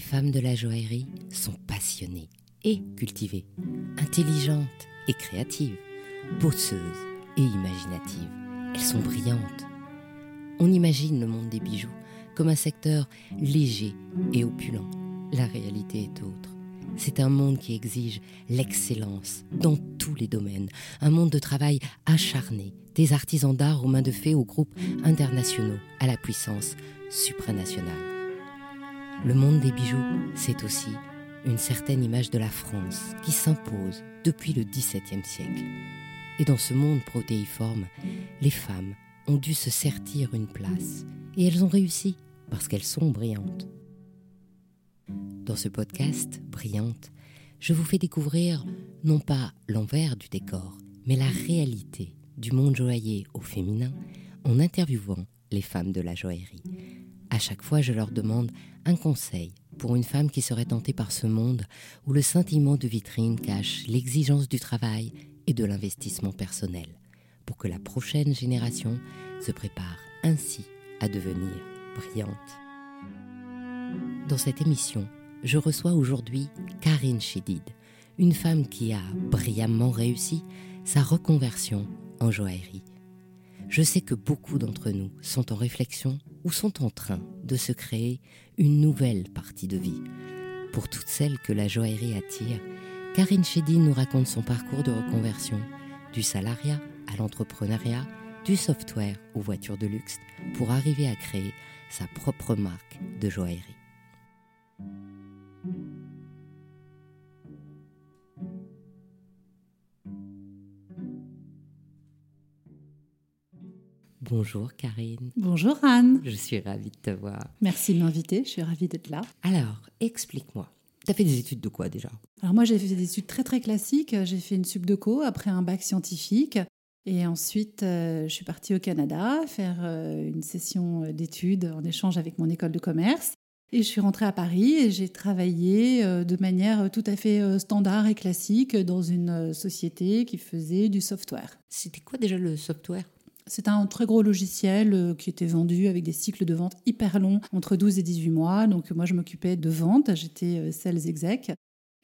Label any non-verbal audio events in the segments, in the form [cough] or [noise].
Les femmes de la joaillerie sont passionnées et cultivées, intelligentes et créatives, bosseuses et imaginatives. Elles sont brillantes. On imagine le monde des bijoux comme un secteur léger et opulent. La réalité est autre. C'est un monde qui exige l'excellence dans tous les domaines, un monde de travail acharné, des artisans d'art aux mains de fées aux groupes internationaux, à la puissance supranationale. Le monde des bijoux, c'est aussi une certaine image de la France qui s'impose depuis le XVIIe siècle. Et dans ce monde protéiforme, les femmes ont dû se sertir une place. Et elles ont réussi parce qu'elles sont brillantes. Dans ce podcast, Brillante, je vous fais découvrir non pas l'envers du décor, mais la réalité du monde joaillier au féminin en interviewant les femmes de la joaillerie. Chaque fois, je leur demande un conseil pour une femme qui serait tentée par ce monde où le scintillement de vitrine cache l'exigence du travail et de l'investissement personnel, pour que la prochaine génération se prépare ainsi à devenir brillante. Dans cette émission, je reçois aujourd'hui Karine Chédid, une femme qui a brillamment réussi sa reconversion en joaillerie. Je sais que beaucoup d'entre nous sont en réflexion ou sont en train de se créer une nouvelle partie de vie. Pour toutes celles que la joaillerie attire, Karine Chédid nous raconte son parcours de reconversion, du salariat à l'entrepreneuriat, du software aux voitures de luxe, pour arriver à créer sa propre marque de joaillerie. Bonjour Karine. Bonjour Anne. Je suis ravie de te voir. Merci de m'inviter, je suis ravie d'être là. Alors, explique-moi. Tu as fait des études de quoi déjà? Alors moi j'ai fait des études très très classiques. J'ai fait une sub de co après un bac scientifique. Et ensuite, euh, je suis partie au Canada faire euh, une session d'études en échange avec mon école de commerce. Et je suis rentrée à Paris et j'ai travaillé euh, de manière tout à fait standard et classique dans une société qui faisait du software. C'était quoi déjà le software? C'est un très gros logiciel qui était vendu avec des cycles de vente hyper longs, entre 12 et 18 mois. Donc moi, je m'occupais de vente, j'étais sales exec.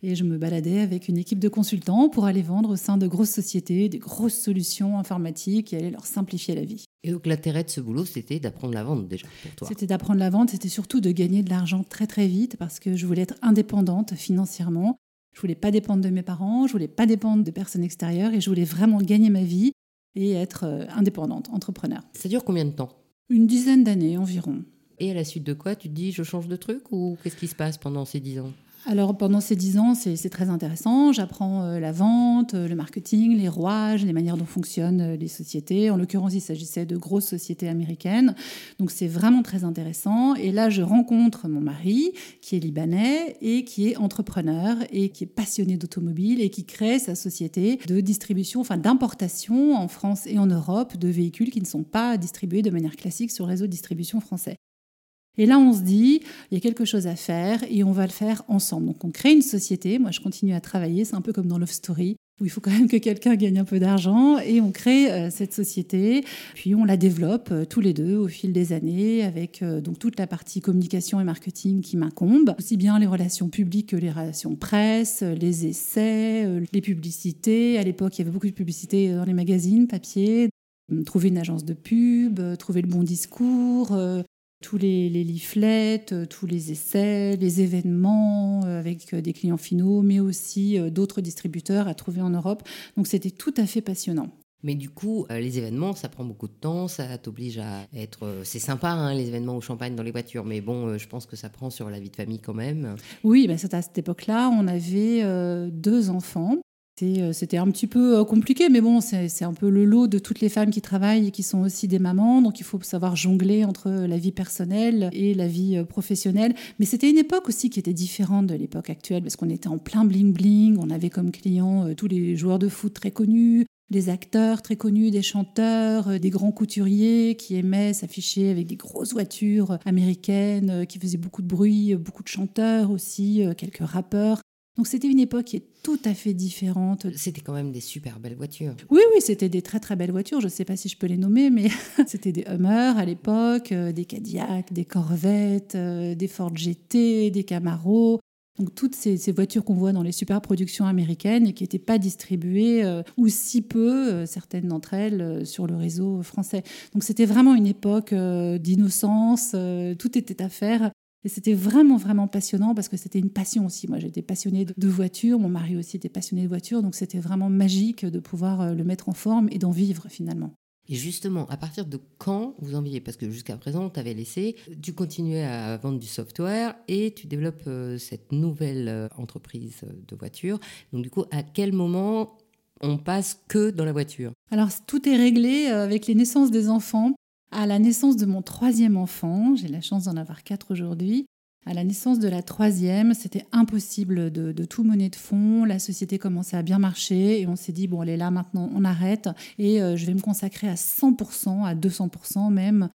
Et je me baladais avec une équipe de consultants pour aller vendre au sein de grosses sociétés des grosses solutions informatiques qui allaient leur simplifier la vie. Et donc l'intérêt de ce boulot, c'était d'apprendre la vente déjà pour toi C'était d'apprendre la vente, c'était surtout de gagner de l'argent très très vite parce que je voulais être indépendante financièrement. Je voulais pas dépendre de mes parents, je voulais pas dépendre de personnes extérieures et je voulais vraiment gagner ma vie et être euh, indépendante, entrepreneur. Ça dure combien de temps? Une dizaine d'années environ. Et à la suite de quoi tu te dis je change de truc ou qu'est-ce qui se passe pendant ces dix ans? Alors pendant ces dix ans, c'est très intéressant. J'apprends euh, la vente, euh, le marketing, les rouages, les manières dont fonctionnent euh, les sociétés. En l'occurrence, il s'agissait de grosses sociétés américaines. Donc c'est vraiment très intéressant. Et là, je rencontre mon mari, qui est libanais et qui est entrepreneur et qui est passionné d'automobile et qui crée sa société de distribution, enfin d'importation en France et en Europe de véhicules qui ne sont pas distribués de manière classique sur le réseau de distribution français. Et là, on se dit, il y a quelque chose à faire et on va le faire ensemble. Donc, on crée une société. Moi, je continue à travailler. C'est un peu comme dans Love Story, où il faut quand même que quelqu'un gagne un peu d'argent. Et on crée euh, cette société. Puis, on la développe euh, tous les deux au fil des années, avec euh, donc toute la partie communication et marketing qui m'incombe. Aussi bien les relations publiques que les relations presse, les essais, les publicités. À l'époque, il y avait beaucoup de publicités dans les magazines, papier trouver une agence de pub, trouver le bon discours, tous les, leaflets, euh, tous les essais, les événements euh, avec euh, des clients finaux, mais aussi d'autres distributeurs à trouver en Europe. Donc c'était tout à fait passionnant. Mais du coup, les événements, ça prend beaucoup de temps, ça t'oblige à être... c'est sympa, hein, les événements au champagne dans les voitures, mais bon, je pense que ça prend sur la vie de famille quand même. Oui, ben, à cette époque-là, on avait deux enfants. Euh, c'était un petit peu euh, compliqué, mais bon, c'est un peu le lot de toutes les femmes qui travaillent et qui sont aussi des mamans. Donc il faut savoir jongler entre la vie personnelle et la vie euh, professionnelle. Mais c'était une époque aussi qui était différente de l'époque actuelle, parce qu'on était en plein bling-bling. On avait comme clients tous les joueurs de foot très connus, des acteurs très connus, des chanteurs, des grands couturiers qui aimaient s'afficher avec des grosses voitures américaines qui faisaient beaucoup de bruit, beaucoup de chanteurs aussi, quelques rappeurs. Donc c'était une époque qui est tout à fait différente. C'était quand même des super belles voitures. Oui, oui, c'était des très très belles voitures. Je ne sais pas si je peux les nommer, mais [laughs] c'était des Hummer à l'époque, euh, des Cadillac, des Corvettes, euh, des Ford GT, des Camaro. Donc toutes ces, voitures qu'on voit dans les super productions américaines et qui n'étaient pas distribuées euh, ou si peu, certaines d'entre elles, sur le réseau français. Donc c'était vraiment une époque d'innocence, tout était à faire. Et c'était vraiment, vraiment passionnant parce que c'était une passion aussi. Moi, j'étais passionnée de voitures, mon mari aussi était passionné de voitures, donc c'était vraiment magique de pouvoir euh, le mettre en forme et d'en vivre finalement. Et justement, à partir de quand vous en viviez Parce que jusqu'à présent, tu avais laissé, tu continuais à vendre du software et tu développes euh, cette nouvelle euh, entreprise de voitures. Donc du coup, à quel moment on passe que dans la voiture? Alors tout est réglé avec les naissances des enfants. À la naissance de mon troisième enfant, j'ai la chance d'en avoir quatre aujourd'hui, à la naissance de la troisième, c'était impossible de, tout mener de fond. La société commençait à bien marcher et on s'est dit, bon, elle est là maintenant, on arrête et euh, je vais me consacrer à 100%, à 200% même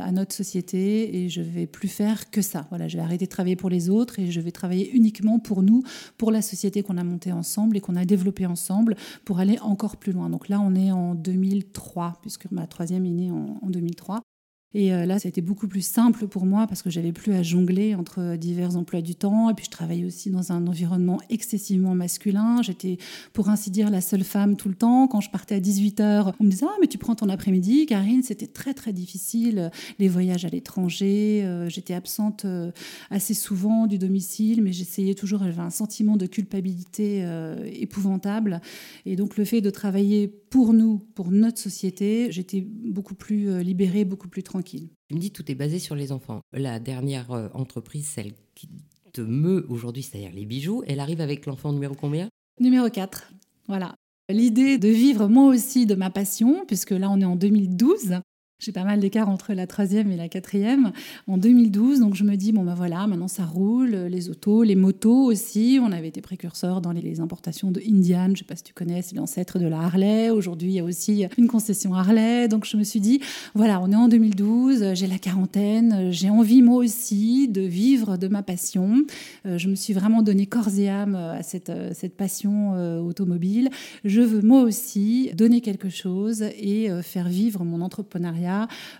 à notre société et je vais plus faire que ça. Voilà, je vais arrêter de travailler pour les autres et je vais travailler uniquement pour nous, pour la société qu'on a montée ensemble et qu'on a développée ensemble pour aller encore plus loin. Donc là, on est en 2003 puisque ma troisième est née en 2003. Et euh, là, ça a été beaucoup plus simple pour moi parce que j'avais plus à jongler entre divers emplois du temps. Et puis, je travaillais aussi dans un environnement excessivement masculin. J'étais, pour ainsi dire, la seule femme tout le temps. Quand je partais à 18h, on me disait Ah, mais tu prends ton après-midi. Karine, c'était très, très difficile. Les voyages à l'étranger. Euh, j'étais absente euh, assez souvent du domicile, mais j'essayais toujours. J'avais un sentiment de culpabilité épouvantable. Et donc, le fait de travailler pour nous, pour notre société, j'étais beaucoup plus libérée, beaucoup plus tranquille tu me dis tout est basé sur les enfants. La dernière euh, entreprise, celle qui te meut aujourd'hui, c'est-à-dire les bijoux, elle arrive avec l'enfant numéro combien? Numéro 4. Voilà. L'idée de vivre moi aussi de ma passion, puisque là on est en 2012, j'ai pas mal d'écart entre la troisième et la quatrième en 2012. Donc je me dis, bon ben voilà, maintenant ça roule, les autos, les motos aussi. On avait été précurseurs dans les importations de Indian, je sais pas si tu connais, c'est l'ancêtre de la Harley. Aujourd'hui, il y a aussi une concession Harley. Donc je me suis dit, voilà, on est en 2012, j'ai la quarantaine, j'ai envie moi aussi de vivre de ma passion. Euh, je me suis vraiment donné corps et âme à cette, cette passion euh, automobile. Je veux moi aussi donner quelque chose et euh, faire vivre mon entrepreneuriat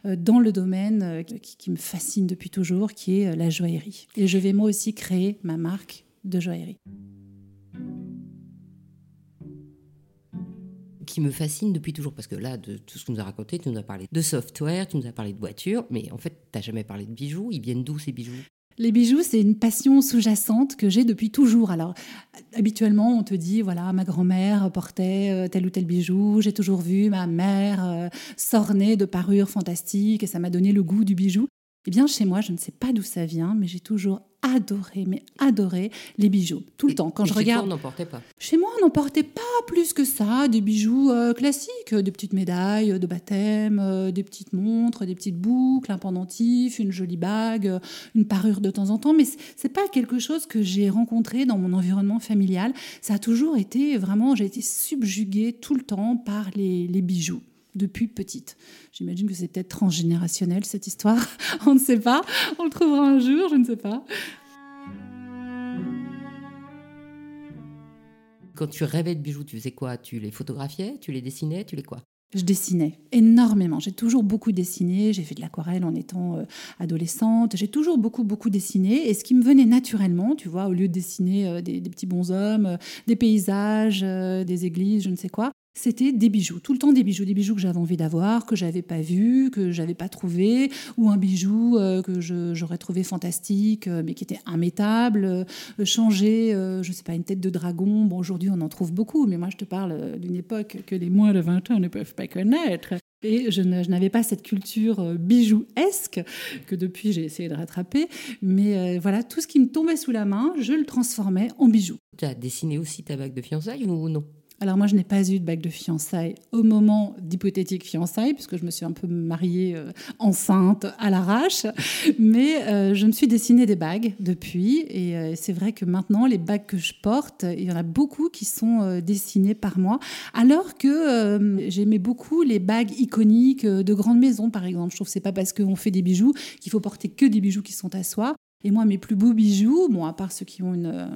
euh, dans le domaine euh, qui, me fascine depuis toujours, qui est euh, la joaillerie. Et je vais moi aussi créer ma marque de joaillerie. qui me fascine depuis toujours. Parce que là, de tout ce que tu nous as raconté, tu nous as parlé de software, tu nous as parlé de voiture, mais en fait, tu n'as jamais parlé de bijoux. Ils viennent d'où ces bijoux? Les bijoux, c'est une passion sous-jacente que j'ai depuis toujours. Alors, habituellement, on te dit, voilà, ma grand-mère portait euh, tel ou tel bijou, j'ai toujours vu ma mère euh, s'orner de parures fantastiques et ça m'a donné le goût du bijou. Eh bien, chez moi, je ne sais pas d'où ça vient, mais j'ai toujours adoré, mais adoré les bijoux. Tout le temps. Quand je regarde. Chez on n'en portait pas Chez moi, on n'en portait pas plus que ça. Des bijoux euh, classiques, des petites médailles de baptême, euh, des petites montres, des petites boucles, un pendentif, une jolie bague, euh, une parure de temps en temps. Mais c'est pas quelque chose que j'ai rencontré dans mon environnement familial. Ça a toujours été vraiment, j'ai été subjuguée tout le temps par les, les bijoux depuis petite. J'imagine que c'est peut-être transgénérationnel cette histoire. [laughs] On ne sait pas. On le trouvera un jour, je ne sais pas. Quand tu rêvais de bijoux, tu faisais quoi? Tu les photographiais? Tu les dessinais? Tu les quoi? Je dessinais énormément. J'ai toujours beaucoup dessiné. J'ai fait de l'aquarelle en étant euh, adolescente. J'ai toujours beaucoup, beaucoup dessiné. Et ce qui me venait naturellement, tu vois, au lieu de dessiner euh, des, petits bonshommes, euh, des paysages, des églises, je ne sais quoi, c'était des bijoux, tout le temps des bijoux, des bijoux que j'avais envie d'avoir, que j'avais pas vu, que j'avais pas trouvé, ou un bijou euh, que j'aurais trouvé fantastique, euh, mais qui était immétable, euh, changer, je sais pas, une tête de dragon. Bon, aujourd'hui on en trouve beaucoup, mais moi je te parle d'une époque que les moins de 20 ans ne peuvent pas connaître. Et je n'avais pas cette culture bijouesque que depuis j'ai essayé de rattraper. Mais voilà, tout ce qui me tombait sous la main, je le transformais en bijoux. Tu as dessiné aussi ta bague de fiançailles ou non? Alors moi, je n'ai pas eu de bague de fiançailles au moment d'hypothétiques fiançailles, puisque je me suis un peu mariée euh, enceinte à l'arrache. Mais euh, je me suis dessiné des bagues depuis. Et euh, c'est vrai que maintenant, les bagues que je porte, il y en a beaucoup qui sont dessinées par moi. Alors que j'aimais beaucoup les bagues iconiques de grandes maisons, par exemple. Je trouve que c'est pas parce qu'on fait des bijoux qu'il faut porter que des bijoux qui sont à soi. Et moi, mes plus beaux bijoux, bon, à part ceux qui ont une,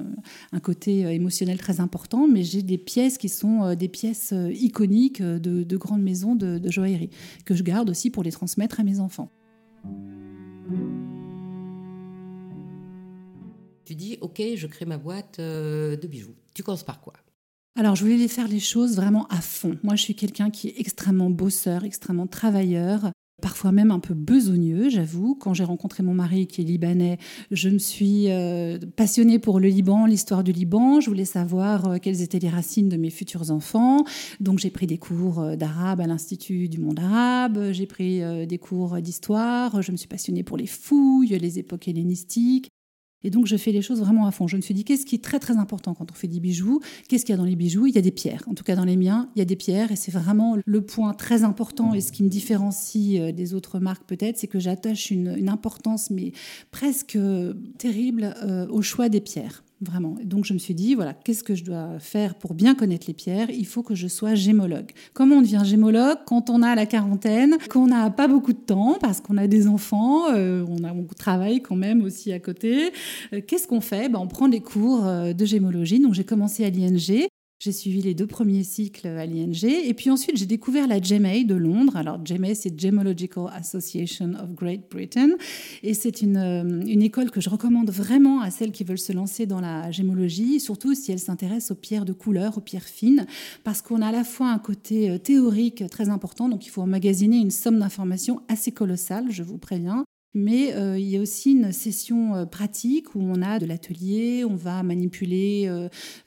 un côté émotionnel très important, mais j'ai des pièces qui sont des pièces iconiques de, grandes maisons de, de joaillerie, que je garde aussi pour les transmettre à mes enfants. Tu dis, OK, je crée ma boîte euh, de bijoux. Tu commences par quoi? Alors, je voulais faire les choses vraiment à fond. Moi, je suis quelqu'un qui est extrêmement bosseur, extrêmement travailleur parfois même un peu besogneux, j'avoue. Quand j'ai rencontré mon mari qui est libanais, je me suis euh, passionnée pour le Liban, l'histoire du Liban. Je voulais savoir euh, quelles étaient les racines de mes futurs enfants. Donc j'ai pris des cours d'arabe à l'Institut du monde arabe, j'ai pris des cours d'histoire, je me suis passionnée pour les fouilles, les époques hellénistiques. Et donc, je fais les choses vraiment à fond. Je me suis dit, qu'est-ce qui est très, très important quand on fait des bijoux? Qu'est-ce qu'il y a dans les bijoux? Il y a des pierres. En tout cas, dans les miens, il y a des pierres. Et c'est vraiment le point très important et ce qui me différencie euh, des autres marques, peut-être, c'est que j'attache une, importance, mais presque euh, terrible, euh, au choix des pierres vraiment. donc je me suis dit, voilà, qu'est-ce que je dois faire pour bien connaître les pierres? Il faut que je sois gémologue. Comment on devient gémologue quand on a la quarantaine, qu'on n'a pas beaucoup de temps parce qu'on a des enfants, euh, on, a, on travaille quand même aussi à côté. Euh, qu'est-ce qu'on fait? Ben, On prend des cours euh, de gémologie. Donc j'ai commencé à l'ING. J'ai suivi les deux premiers cycles à l'ING. Et puis ensuite, j'ai découvert la GMA de Londres. Alors, GMA, c'est Gemological Association of Great Britain. Et c'est une, euh, une, école que je recommande vraiment à celles qui veulent se lancer dans la gémologie, surtout si elles s'intéressent aux pierres de couleur, aux pierres fines, parce qu'on a à la fois un côté euh, théorique très important, donc il faut emmagasiner une somme d'informations assez colossale, je vous préviens. Mais euh, il y a aussi une session euh, pratique où on a de l'atelier, on va manipuler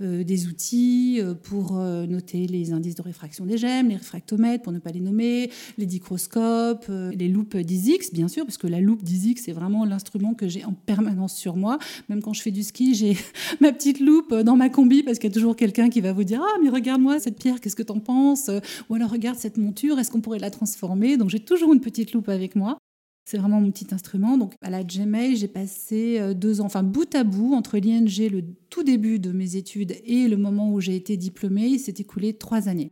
euh, des outils pour noter les indices de réfraction des gemmes, les réfractomètres pour ne pas les nommer, les dicroscopes, les loupes d'ISIX bien sûr, parce que la loupe d'ISIX c'est vraiment l'instrument que j'ai en permanence sur moi. Même quand je fais du ski, j'ai [laughs] ma petite loupe dans ma combi parce qu'il y a toujours quelqu'un qui va vous dire ah mais regarde-moi cette pierre, qu'est-ce que t'en penses? Ou alors regarde cette monture, est-ce qu'on pourrait la transformer? Donc j'ai toujours une petite loupe avec moi. C'est vraiment mon petit instrument. Donc à la Gmail, j'ai passé euh, deux ans, enfin bout à bout, entre l'ING, le tout début de mes études et le moment où j'ai été diplômée, il s'est écoulé trois années.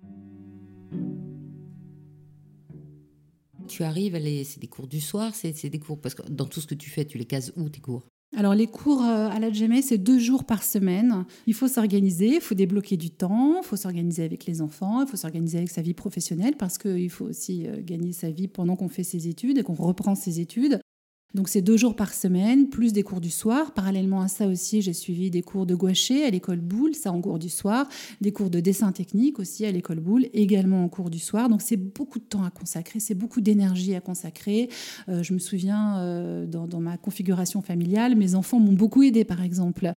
Tu arrives, c'est des cours du soir, c'est des cours, parce que dans tout ce que tu fais, tu les cases où tes cours? Alors les cours euh, à la GMA, c'est deux jours par semaine. Il faut s'organiser, il faut débloquer du temps, il faut s'organiser avec les enfants, il faut s'organiser avec sa vie professionnelle parce qu'il faut aussi euh, gagner sa vie pendant qu'on fait ses études et qu'on reprend ses études. Donc c'est deux jours par semaine, plus des cours du soir. Parallèlement à ça aussi, j'ai suivi des cours de gouaché à l'école Boulle, ça en cours du soir, des cours de dessin technique aussi à l'école Boulle, également en cours du soir. Donc c'est beaucoup de temps à consacrer, c'est beaucoup d'énergie à consacrer. Euh, je me souviens, euh, dans, dans, ma configuration familiale, mes enfants m'ont beaucoup aidé par exemple.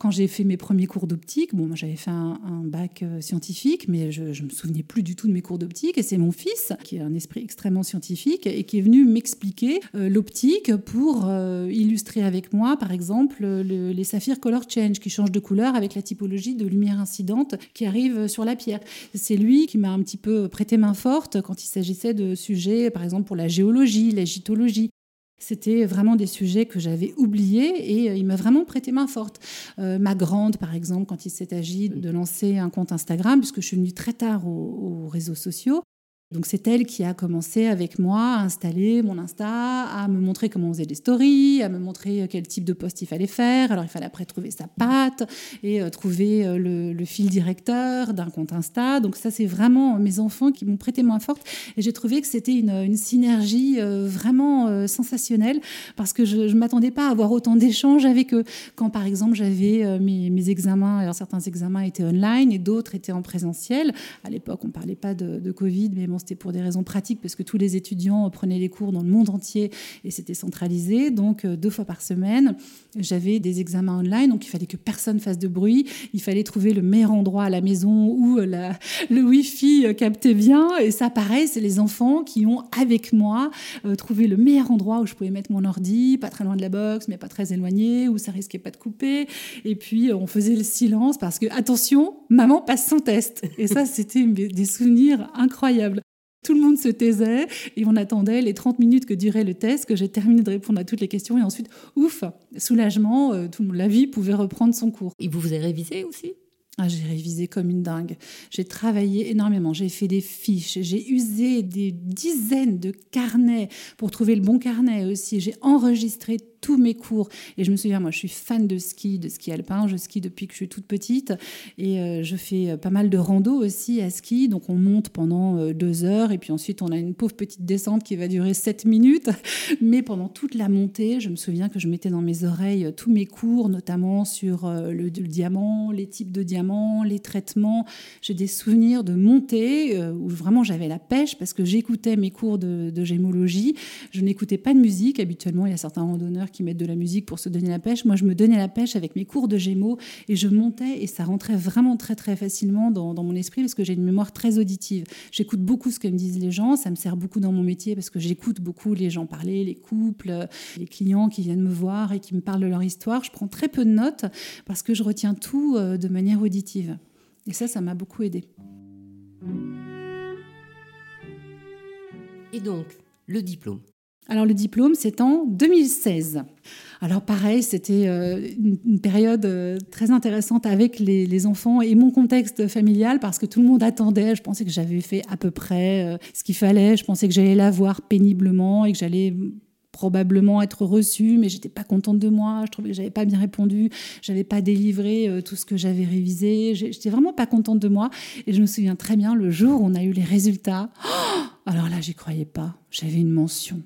Quand j'ai fait mes premiers cours d'optique, bon, j'avais fait un, bac euh, scientifique, mais je ne me souvenais plus du tout de mes cours d'optique. Et c'est mon fils, qui a un esprit extrêmement scientifique, et qui est venu m'expliquer euh, l'optique pour euh, illustrer avec moi, par exemple, les saphirs color change, qui changent de couleur avec la typologie de lumière incidente qui arrive sur la pierre. C'est lui qui m'a un petit peu prêté main forte quand il s'agissait de sujets, par exemple, pour la géologie, la gitologie. C'était vraiment des sujets que j'avais oubliés et euh, il m'a vraiment prêté main forte. Euh, ma grande, par exemple, quand il s'est agi de lancer un compte Instagram, puisque je suis venue très tard aux réseaux sociaux, donc c'est elle qui a commencé avec moi à installer mon Insta, à me montrer comment on faisait des stories, à me montrer quel type de post il fallait faire. Alors il fallait après trouver sa patte et euh, trouver euh, le, fil directeur d'un compte Insta. Donc ça c'est vraiment mes enfants qui m'ont prêté main forte et j'ai trouvé que c'était une, synergie euh, vraiment sensationnelle parce que je ne m'attendais pas à avoir autant d'échanges avec eux. Quand par exemple j'avais mes, examens, alors certains examens étaient online et d'autres étaient en présentiel. À l'époque on ne parlait pas de, de Covid, mais bon c'était pour des raisons pratiques parce que tous les étudiants prenaient les cours dans le monde entier et c'était centralisé. Donc euh, deux fois par semaine, j'avais des examens online, donc il fallait que personne fasse de bruit. Il fallait trouver le meilleur endroit à la maison où euh, la, [laughs] le Wi-Fi euh, captait bien. Et ça, pareil, c'est les enfants qui ont avec moi trouvé le meilleur endroit où je pouvais mettre mon ordi, pas très loin de la box, mais pas très éloigné, où ça risquait pas de couper. Et puis on faisait le silence parce que attention, maman passe son test. Et ça, [laughs] c'était des souvenirs incroyables. Tout le monde se taisait et on attendait les 30 minutes que durait le test, que j'ai terminé de répondre à toutes les questions et ensuite, ouf, soulagement, euh, tout, la vie pouvait reprendre son cours. Et vous vous avez révisé aussi? Ah, j'ai révisé comme une dingue. J'ai travaillé énormément. J'ai fait des fiches. J'ai usé des dizaines de carnets pour trouver le bon carnet aussi. J'ai enregistré tous mes cours. Et je me souviens, moi, je suis fan de ski, de ski alpin. Je skie depuis que je suis toute petite. Et euh, je fais pas mal de rando aussi à ski. Donc, on monte pendant deux heures. Et puis ensuite, on a une pauvre petite descente qui va durer sept minutes. [laughs] Mais pendant toute la montée, je me souviens que je mettais dans mes oreilles tous mes cours, notamment sur le, le diamant, les types de diamants, les traitements. J'ai des souvenirs de montée où vraiment j'avais la pêche parce que j'écoutais mes cours de, de gémologie. Je n'écoutais pas de musique. Habituellement, il y a certains randonneurs qui mettent de la musique pour se donner la pêche. Moi, je me donnais la pêche avec mes cours de gémeaux et je montais et ça rentrait vraiment très très facilement dans, mon esprit parce que j'ai une mémoire très auditive. J'écoute beaucoup ce que me disent les gens. Ça me sert beaucoup dans mon métier parce que j'écoute beaucoup les gens parler, les couples, les clients qui viennent me voir et qui me parlent de leur histoire. Je prends très peu de notes parce que je retiens tout euh, de manière auditive. Et ça, ça m'a beaucoup aidé. Et donc, le diplôme alors le diplôme, c'est en 2016. Alors pareil, c'était euh, une période euh, très intéressante avec les, enfants et mon contexte familial parce que tout le monde attendait. Je pensais que j'avais fait à peu près euh, ce qu'il fallait. Je pensais que j'allais l'avoir péniblement et que j'allais probablement être reçue, mais j'étais pas contente de moi. Je trouvais que j'avais pas bien répondu, j'avais pas délivré tout ce que j'avais révisé. J'étais vraiment pas contente de moi. Et je me souviens très bien le jour où on a eu les résultats. alors là, j'y croyais pas. J'avais une mention.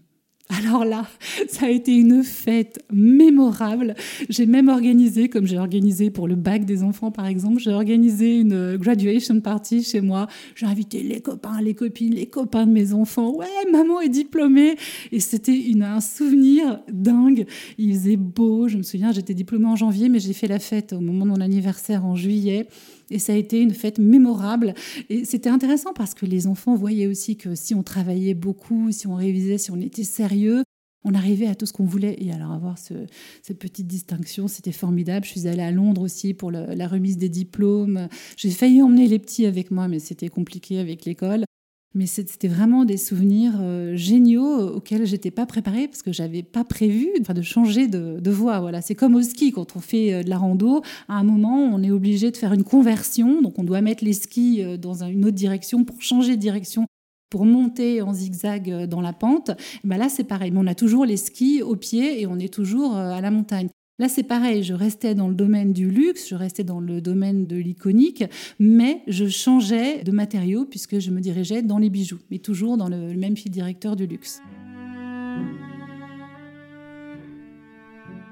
Alors là, ça a été une fête mémorable. J'ai même organisé, comme j'ai organisé pour le bac des enfants par exemple, j'ai organisé une graduation party chez moi. J'ai invité les copains, les copines, les copains de mes enfants. Ouais, maman est diplômée. Et c'était un souvenir dingue. Il faisait beau. Je me souviens, j'étais diplômée en janvier, mais j'ai fait la fête au moment de mon anniversaire en juillet. Et ça a été une fête mémorable. Et c'était intéressant parce que les enfants voyaient aussi que si on travaillait beaucoup, si on révisait, si on était sérieux, on arrivait à tout ce qu'on voulait. Et alors avoir cette petite distinction, c'était formidable. Je suis allée à Londres aussi pour la remise des diplômes. J'ai failli emmener les petits avec moi, mais c'était compliqué avec l'école. Mais c'était vraiment des souvenirs euh, géniaux auxquels j'étais pas préparée parce que j'avais pas prévu de changer de, voie. Voilà, c'est comme au ski quand on fait euh, de la rando. À un moment, on est obligé de faire une conversion, donc on doit mettre les skis euh, dans une autre direction pour changer de direction pour monter en zigzag dans la pente. Ben là, c'est pareil. Mais on a toujours les skis au pied et on est toujours à la montagne. Là, c'est pareil, je restais dans le domaine du luxe, je restais dans le domaine de l'iconique, mais je changeais de matériaux puisque je me dirigeais dans les bijoux, mais toujours dans le même fil directeur du luxe.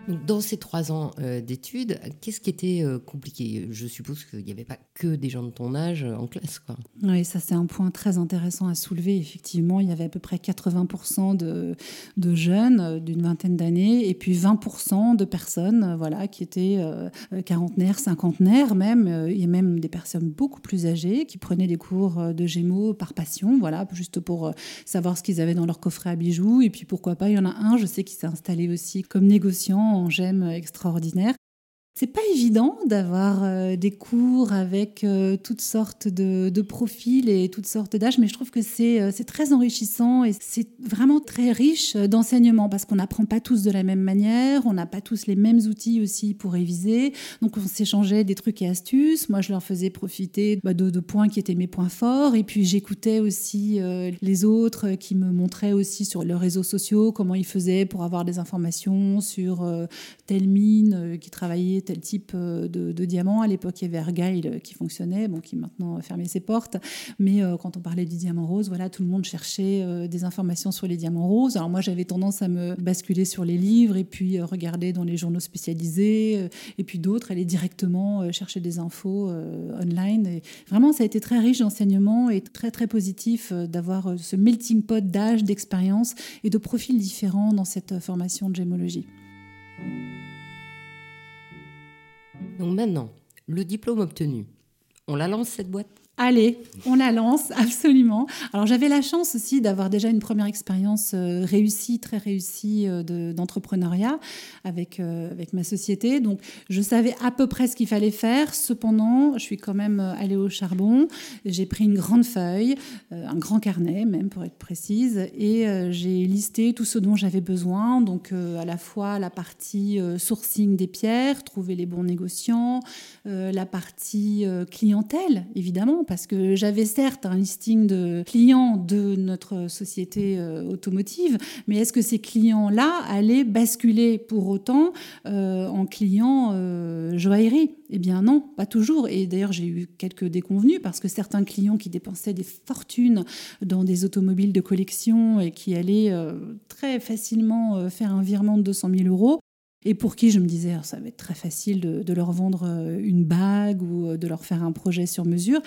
Dans ces trois ans euh, d'études, qu'est-ce qui était euh, compliqué? Je suppose qu'il n'y avait pas que des gens de ton âge euh, en classe. Quoi. Oui, ça c'est un point très intéressant à soulever. Effectivement, il y avait à peu près 80% de, de jeunes d'une vingtaine d'années et puis 20% de personnes voilà, qui étaient quarantenaires, cinquantenaires même. A même des personnes beaucoup plus âgées qui prenaient des cours de Gémeaux par passion, voilà, juste pour savoir ce qu'ils avaient dans leur coffret à bijoux. Et puis pourquoi pas, il y en a un, je sais, qui s'est installé aussi comme négociant en gemmes extraordinaires. C'est pas évident d'avoir euh, des cours avec euh, toutes sortes de, profils et toutes sortes d'âges, mais je trouve que c'est euh, très enrichissant et c'est vraiment très riche d'enseignement parce qu'on n'apprend pas tous de la même manière, on n'a pas tous les mêmes outils aussi pour réviser. Donc on s'échangeait des trucs et astuces. Moi, je leur faisais profiter bah, de, de, points qui étaient mes points forts et puis j'écoutais aussi les autres qui me montraient aussi sur leurs réseaux sociaux comment ils faisaient pour avoir des informations sur telle mine qui travaillait tel type euh, de, diamant. À l'époque, il y avait Argyle euh, qui fonctionnait, bon, qui maintenant a fermé ses portes. Mais euh, quand on parlait du diamant rose, voilà, tout le monde cherchait des informations sur les diamants roses. Alors moi, j'avais tendance à me basculer sur les livres et puis regarder dans les journaux spécialisés. et puis d'autres, aller directement chercher des infos online. Vraiment, ça a été très riche d'enseignements et très, très positif d'avoir ce melting pot d'âge, d'expérience et de profils différents dans cette formation de gémologie. Donc maintenant, le diplôme obtenu, on la lance cette boîte? Allez, on la lance, [laughs] absolument. Alors j'avais la chance aussi d'avoir déjà une première expérience euh, réussie, très réussie euh, d'entrepreneuriat avec, euh, avec ma société. Donc je savais à peu près ce qu'il fallait faire. Cependant, je suis quand même allée au charbon. J'ai pris une grande feuille, un grand carnet même pour être précise, et j'ai listé tout ce dont j'avais besoin. Donc à la fois la partie sourcing des pierres, trouver les bons négociants, la partie client clientèle, évidemment, parce que j'avais certes un listing de clients de notre société euh, automotive, mais est-ce que ces clients-là allaient basculer pour autant euh, en clients euh, joaillerie? Eh bien non, pas toujours. Et d'ailleurs, j'ai eu quelques déconvenus parce que certains clients qui dépensaient des fortunes dans des automobiles de collection et qui allaient très facilement faire un virement de 200 000 euros, et pour qui je me disais, ah, ça va être très facile de, leur vendre euh, une bague ou euh, de leur faire un projet sur mesure.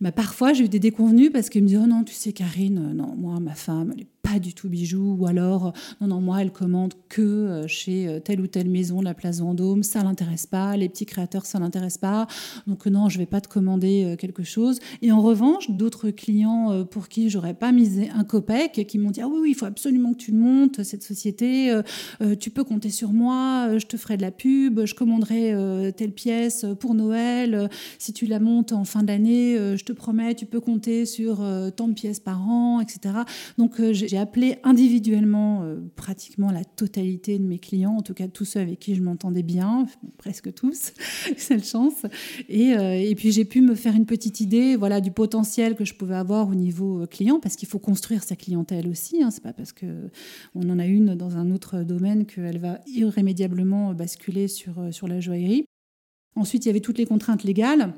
Bah, parfois, j'ai eu des déconvenus parce qu'ils me disaient, oh non, tu sais, Karine, euh, non, moi, ma femme, elle est pas du tout bijoux, ou alors non, non, moi elle commande que euh, chez euh, telle ou telle maison de la place Vendôme, ça l'intéresse pas, les petits créateurs ça l'intéresse pas, donc non, je vais pas te commander euh, quelque chose. Et en revanche, d'autres clients pour qui j'aurais pas misé un copec, qui m'ont dit ah oui, oui, il faut absolument que tu montes cette société, tu peux compter sur moi, je te ferai de la pub, je commanderai telle pièce pour Noël, si tu la montes en fin d'année, je te promets, tu peux compter sur tant de pièces par an, etc. Donc j'ai appelé individuellement euh, pratiquement la totalité de mes clients, en tout cas tous ceux avec qui je m'entendais bien, presque tous, [laughs] cette chance. Et, euh, et puis j'ai pu me faire une petite idée voilà, du potentiel que je pouvais avoir au niveau euh, client, parce qu'il faut construire sa clientèle aussi. Hein. C'est pas parce qu'on en a une dans un autre domaine qu'elle va irrémédiablement basculer sur, sur la joaillerie. Ensuite, il y avait toutes les contraintes légales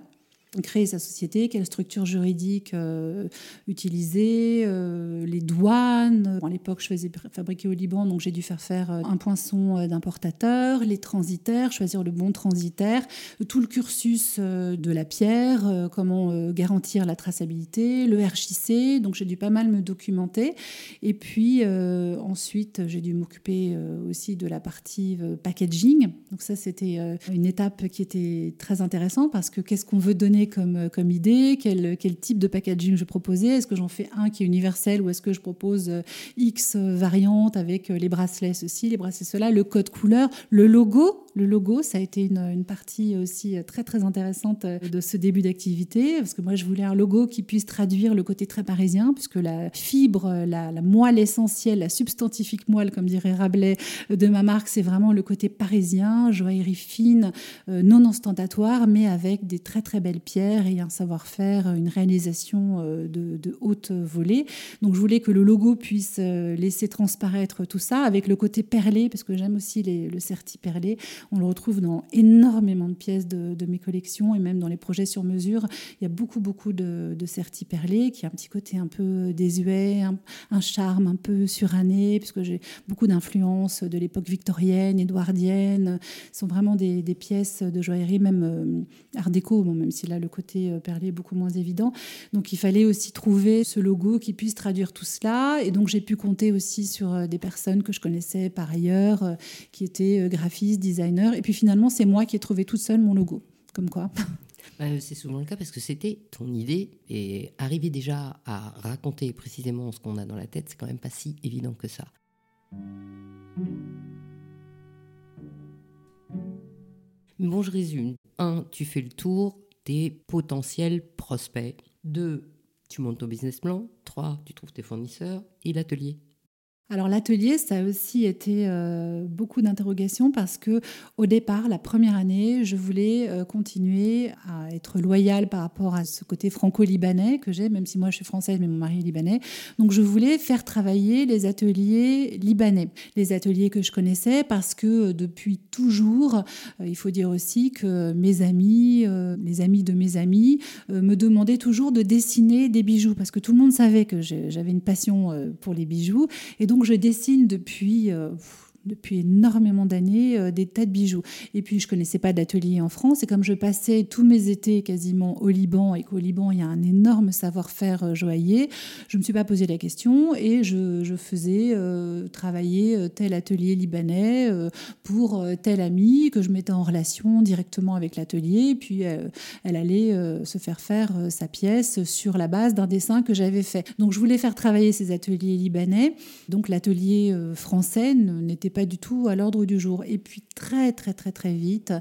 créer sa société, quelle structure juridique euh, utiliser, euh, les douanes. à l'époque, je faisais fabriquer au Liban, donc j'ai dû faire faire euh, un poinçon d'importateur, les transitaires, choisir le bon transitaire, tout le cursus de la pierre, comment garantir la traçabilité, le RJC, donc j'ai dû pas mal me documenter. Et puis ensuite, j'ai dû m'occuper aussi de la partie packaging. Donc ça, c'était une étape qui était très intéressante parce que qu'est-ce qu'on veut donner comme, euh, comme idée quel, quel, type de packaging je proposais. Est-ce que j'en fais un qui est universel ou est-ce que je propose euh, X variantes avec euh, les bracelets ceci, les bracelets cela, le code couleur, le logo. Le logo, ça a été une, une, partie aussi très très intéressante de ce début d'activité, parce que moi je voulais un logo qui puisse traduire le côté très parisien, puisque la fibre, la, moelle essentielle, la substantifique moelle, comme dirait Rabelais, de ma marque, c'est vraiment le côté parisien, joaillerie fine, non ostentatoire, mais avec des très très belles et un savoir-faire, une réalisation euh, de, haute volée. Donc je voulais que le logo puisse euh, laisser transparaître tout ça avec le côté perlé, parce que j'aime aussi le certi perlé. On le retrouve dans énormément de pièces de, mes collections et même dans les projets sur mesure. Il y a beaucoup, beaucoup de, de certi perlé qui a un petit côté un peu désuet, un, charme un peu suranné, puisque j'ai beaucoup d'influences de l'époque victorienne, édouardienne. Ce sont vraiment des, pièces de joaillerie, même euh, art déco, même si là le côté euh, perlé est beaucoup moins évident. Donc il fallait aussi trouver ce logo qui puisse traduire tout cela. Et donc j'ai pu compter aussi sur euh, des personnes que je connaissais par ailleurs, euh, qui étaient graphistes, designers. Et puis finalement, c'est moi qui ai trouvé toute seule mon logo. Comme quoi. [laughs] Bah, c'est souvent le cas parce que c'était ton idée et arriver déjà à raconter précisément ce qu'on a dans la tête, c'est quand même pas si évident que ça. Bon, je résume. Un, tu fais le tour, des potentiels prospects. Deux, tu montes ton business plan. Trois, tu trouves tes fournisseurs et l'atelier. Alors l'atelier, ça a aussi été euh, beaucoup d'interrogations parce que au départ, la première année, je voulais euh, continuer à être loyale par rapport à ce côté franco-libanais que j'ai, même si moi je suis française mais mon mari est libanais. Donc je voulais faire travailler les ateliers libanais, les ateliers que je connaissais parce que euh, depuis toujours, il faut dire aussi que mes amis, les amis de mes amis, me demandaient toujours de dessiner des bijoux parce que tout le monde savait que j'avais une passion pour les bijoux et donc je dessine depuis euh, depuis énormément d'années euh, des tas de bijoux. Et puis je connaissais pas d'atelier en France et comme je passais tous mes étés quasiment au Liban et qu'au Liban il y a un énorme savoir-faire euh, joaillier, je me suis pas posé la question et je, faisais euh, travailler tel atelier libanais pour tel ami que je mettais en relation directement avec l'atelier. Puis elle allait se faire faire sa pièce sur la base d'un dessin que j'avais fait. Donc je voulais faire travailler ces ateliers libanais. Donc l'atelier français n'était c'était du tout à l'ordre du jour. Et puis très très très très vite,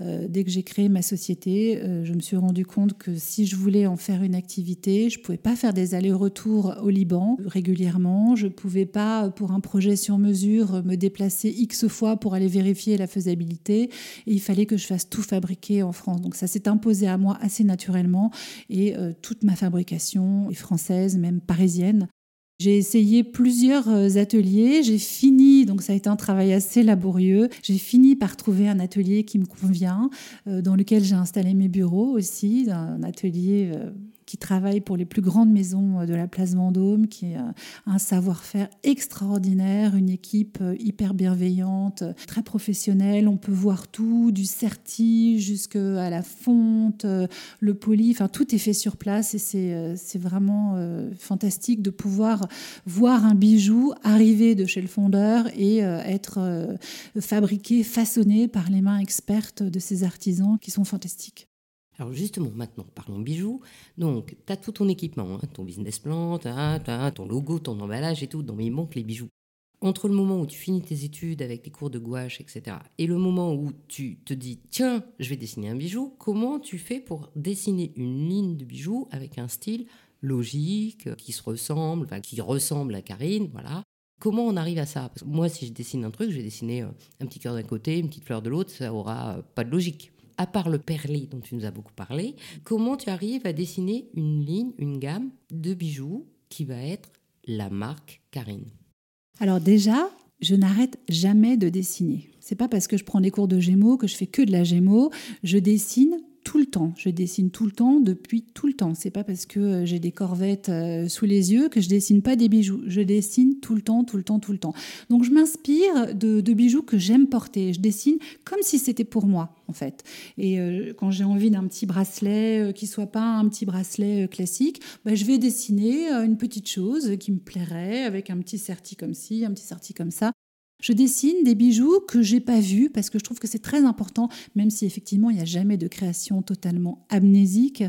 euh, dès que j'ai créé ma société, euh, je me suis rendu compte que si je voulais en faire une activité, je pouvais pas faire des allers-retours au Liban régulièrement. Je pouvais pas, pour un projet sur mesure, me déplacer x fois pour aller vérifier la faisabilité. Et il fallait que je fasse tout fabriquer en France. Donc ça s'est imposé à moi assez naturellement. Et euh, toute ma fabrication est française, même parisienne. J'ai essayé plusieurs euh, ateliers, j'ai fini, donc ça a été un travail assez laborieux, j'ai fini par trouver un atelier qui me convient, euh, dans lequel j'ai installé mes bureaux aussi, un atelier qui travaille pour les plus grandes maisons euh, de la place Vendôme, qui a un savoir-faire extraordinaire, une équipe euh, hyper bienveillante, très professionnelle. On peut voir tout, du certi jusqu'à la fonte, euh, le poli, enfin tout est fait sur place et c'est vraiment fantastique de pouvoir voir un bijou arriver de chez le fondeur et être fabriqué, façonné par les mains expertes de ces artisans qui sont fantastiques. Alors justement, maintenant, parlons bijoux. Donc, tu as tout ton équipement, hein, ton business plan, ton logo, ton emballage et tout. Non, mais il manque les bijoux. Entre le moment où tu finis tes études avec les cours de gouache, etc., et le moment où tu te dis, tiens, je vais dessiner un bijou, comment tu fais pour dessiner une ligne de bijoux avec un style logique, qui se ressemble, qui ressemble à Karine, voilà. Comment on arrive à ça? Moi, si je dessine un truc, je vais dessiner euh, un petit cœur d'un côté, une petite fleur de l'autre, ça aura euh, pas de logique à part le perlé dont tu nous as beaucoup parlé, comment tu arrives à dessiner une ligne, une gamme de bijoux qui va être la marque Karine? Alors déjà, je n'arrête jamais de dessiner. C'est pas parce que je prends des cours de Gémeaux que je fais que de la Gémeaux. Je dessine tout le temps. Je dessine tout le temps depuis tout le temps. C'est pas parce que euh, j'ai des corvettes euh, sous les yeux que je dessine pas des bijoux. Je dessine tout le temps, tout le temps, tout le temps. Donc je m'inspire de, bijoux que j'aime porter. Je dessine comme si c'était pour moi en fait. Et euh, quand j'ai envie d'un petit bracelet qui soit pas un petit bracelet classique, bah, je vais dessiner une petite chose qui me plairait avec un petit serti comme ci, un petit serti comme ça. Je dessine des bijoux que j'ai pas vus parce que je trouve que c'est très important, même si effectivement il n'y a jamais de création totalement amnésique.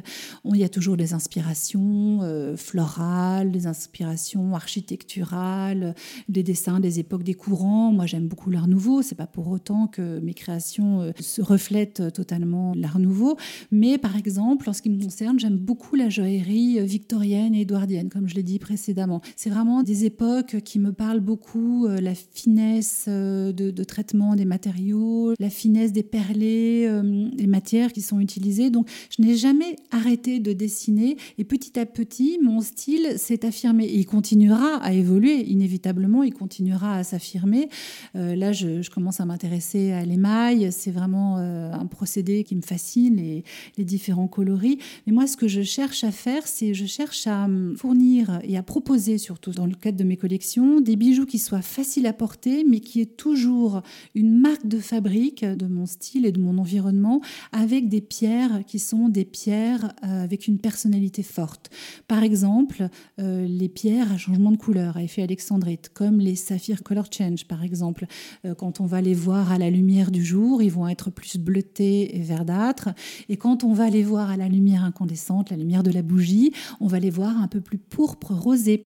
Il y a toujours des inspirations euh, florales, des inspirations architecturales, des dessins des époques des courants. Moi j'aime beaucoup l'art nouveau. C'est pas pour autant que mes créations euh, se reflètent totalement l'art nouveau. Mais par exemple, en ce qui me concerne, j'aime beaucoup la joaillerie victorienne et édouardienne, comme je l'ai dit précédemment. C'est vraiment des époques qui me parlent beaucoup, euh, la finesse euh, de, traitement des matériaux, la finesse des perlés, euh, des matières qui sont utilisées. Donc, je n'ai jamais arrêté de dessiner et petit à petit, mon style s'est affirmé. Et il continuera à évoluer, inévitablement, il continuera à s'affirmer. Euh, là, je, commence à m'intéresser à l'émail. C'est vraiment un procédé qui me fascine, les, les différents coloris. Mais moi, ce que je cherche à faire, c'est je cherche à fournir et à proposer, surtout dans le cadre de mes collections, des bijoux qui soient faciles à porter, mais qui est toujours une marque de fabrique de mon style et de mon environnement, avec des pierres qui sont des pierres euh, avec une personnalité forte. Par exemple, euh, les pierres à changement de couleur, à effet alexandrite, comme les saphirs color change, par exemple. Euh, quand on va les voir à la lumière du jour, ils vont être plus bleutés et verdâtres. Et quand on va les voir à la lumière incandescente, la lumière de la bougie, on va les voir un peu plus pourpre, rosé.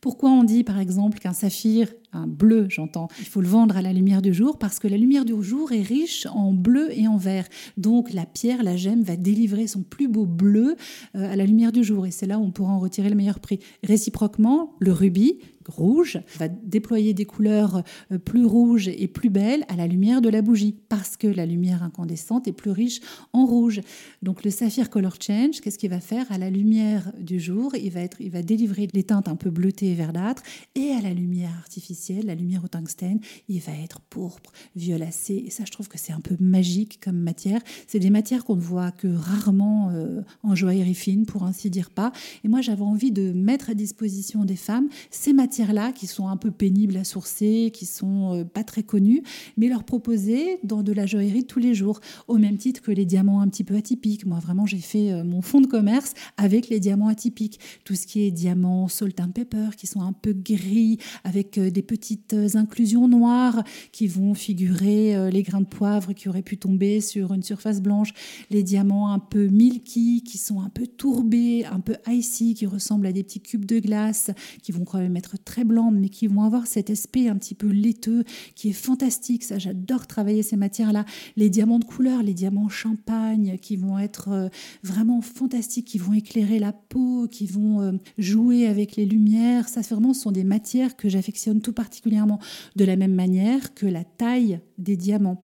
Pourquoi on dit par exemple qu'un saphir, un bleu j'entends, il faut le vendre à la lumière du jour Parce que la lumière du jour est riche en bleu et en vert. Donc la pierre, la gemme va délivrer son plus beau bleu euh, à la lumière du jour et c'est là où on pourra en retirer le meilleur prix. Réciproquement, le rubis, rouge va déployer des couleurs euh, plus rouges et plus belles à la lumière de la bougie parce que la lumière incandescente est plus riche en rouge. Donc le saphir color change, qu'est-ce qu'il va faire? À la lumière du jour Il va être, il va délivrer des teintes un peu bleutées et verdâtres et à la lumière artificielle, la lumière au tungstène, il va être pourpre, violacé. Et ça, je trouve que c'est un peu magique comme matière. C'est des matières qu'on ne voit que rarement euh, en joaillerie fine, pour ainsi dire pas. Et moi, j'avais envie de mettre à disposition des femmes ces matières là qui sont un peu pénibles à sourcer, qui sont euh, pas très connues, mais leur proposer dans de la joaillerie tous les jours, au même titre que les diamants un petit peu atypiques. Moi, vraiment, j'ai fait euh, mon fonds de commerce avec les diamants atypiques. Tout ce qui est diamants salt and pepper, qui sont un peu gris, avec euh, des petites inclusions noires qui vont figurer les grains de poivre qui auraient pu tomber sur une surface blanche, les diamants un peu milky qui sont un peu tourbés, un peu icy, qui ressemblent à des petits cubes de glace, qui vont quand même être très blancs, mais qui vont avoir cet aspect un petit peu laiteux qui est fantastique. Ça, j'adore travailler ces matières-là. Les diamants de couleur, les diamants champagne, qui vont être euh, vraiment fantastiques, qui vont éclairer la peau, qui vont euh, jouer avec les lumières. Ça, vraiment, ce sont des matières que j'affectionne tout particulièrement de la même manière que la taille des diamants.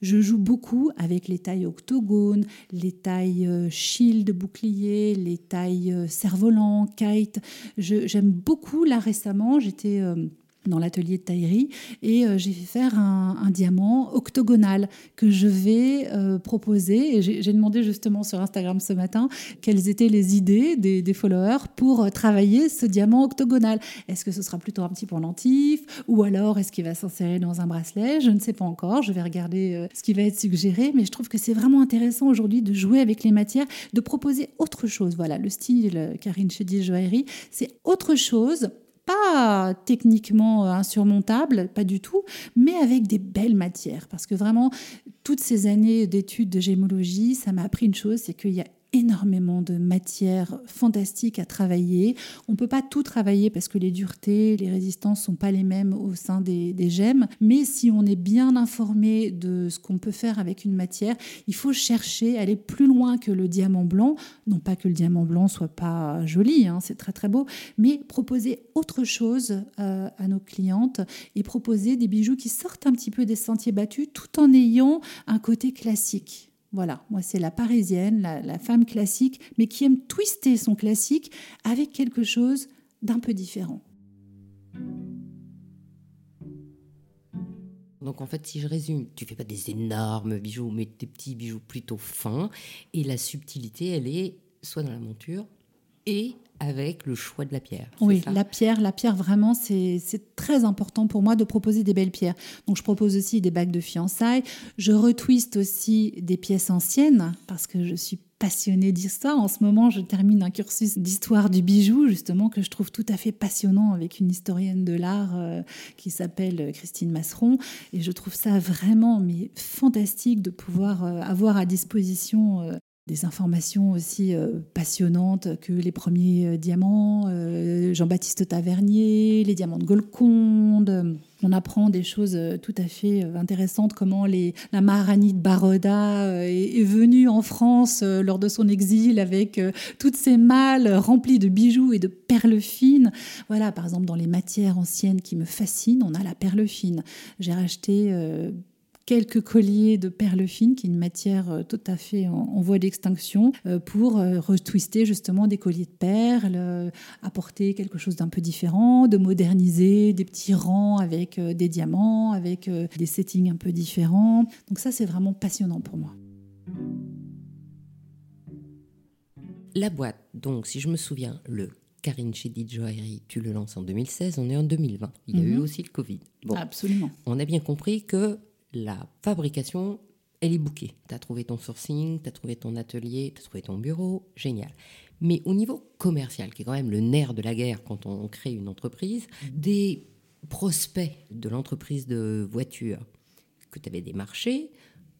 Je joue beaucoup avec les tailles octogones, les tailles euh, shield, bouclier, les tailles cerf-volant, kite. J'aime beaucoup, là récemment, j'étais dans l'atelier de taillerie et euh, j'ai fait faire un, diamant octogonal que je vais euh, proposer. J'ai demandé justement sur Instagram ce matin quelles étaient les idées des, followers pour euh, travailler ce diamant octogonal. Est-ce que ce sera plutôt un petit pendentif ou alors est-ce qu'il va s'insérer dans un bracelet? Je ne sais pas encore. Je vais regarder ce qui va être suggéré, mais je trouve que c'est vraiment intéressant aujourd'hui de jouer avec les matières, de proposer autre chose. Voilà, le style Karine Chedi Joaillerie, c'est autre chose pas techniquement euh, insurmontable, pas du tout, mais avec des belles matières. Parce que vraiment, toutes ces années d'études de gémologie, ça m'a appris une chose, c'est qu'il y a énormément de matières fantastiques à travailler. On ne peut pas tout travailler parce que les duretés, les résistances sont pas les mêmes au sein des, gemmes. Mais si on est bien informé de ce qu'on peut faire avec une matière, il faut chercher, aller plus loin que le diamant blanc. Non pas que le diamant blanc soit pas joli, hein, c'est très très beau, mais proposer autre chose euh, à nos clientes et proposer des bijoux qui sortent un petit peu des sentiers battus tout en ayant un côté classique. Voilà, moi c'est la parisienne, la, femme classique, mais qui aime twister son classique avec quelque chose d'un peu différent. Donc en fait, si je résume, tu fais pas des énormes bijoux, mais des petits bijoux plutôt fins. Et la subtilité, elle est soit dans la monture et avec le choix de la pierre. Oui, la pierre, la pierre vraiment, c'est très important pour moi de proposer des belles pierres. Donc je propose aussi des bagues de fiançailles. Je retwiste aussi des pièces anciennes parce que je suis passionnée d'histoire. En ce moment, je termine un cursus d'histoire du bijou, justement, que je trouve tout à fait passionnant avec une historienne de l'art euh, qui s'appelle Christine Masseron. Et je trouve ça vraiment mais fantastique de pouvoir euh, avoir à disposition euh, des informations aussi euh, passionnantes que les premiers euh, diamants, euh, Jean-Baptiste Tavernier, les diamants de Golconde. On apprend des choses tout à fait intéressantes, comment la Maharani de Baroda est, venue en France lors de son exil avec toutes ces malles remplies de bijoux et de perles fines. Voilà, par exemple, dans les matières anciennes qui me fascinent, on a la perle fine. J'ai racheté quelques colliers de perles fines, qui est une matière euh, tout à fait en, voie d'extinction, euh, pour euh, retwister justement des colliers de perles, apporter quelque chose d'un peu différent, de moderniser des petits rangs avec des diamants, avec des settings un peu différents. Donc ça, c'est vraiment passionnant pour moi. La boîte, donc si je me souviens, le Karine Chedi Joaillerie, tu le lances en 2016, on est en 2020. Il y a eu mhm. aussi le Covid. Absolument. On a bien compris que la fabrication, elle est bouquée. Tu as trouvé ton sourcing, tu as trouvé ton atelier, tu as trouvé ton bureau, génial. Mais au niveau commercial, qui est quand même le nerf de la guerre quand on crée une entreprise, des prospects de l'entreprise de voiture que tu avais démarché,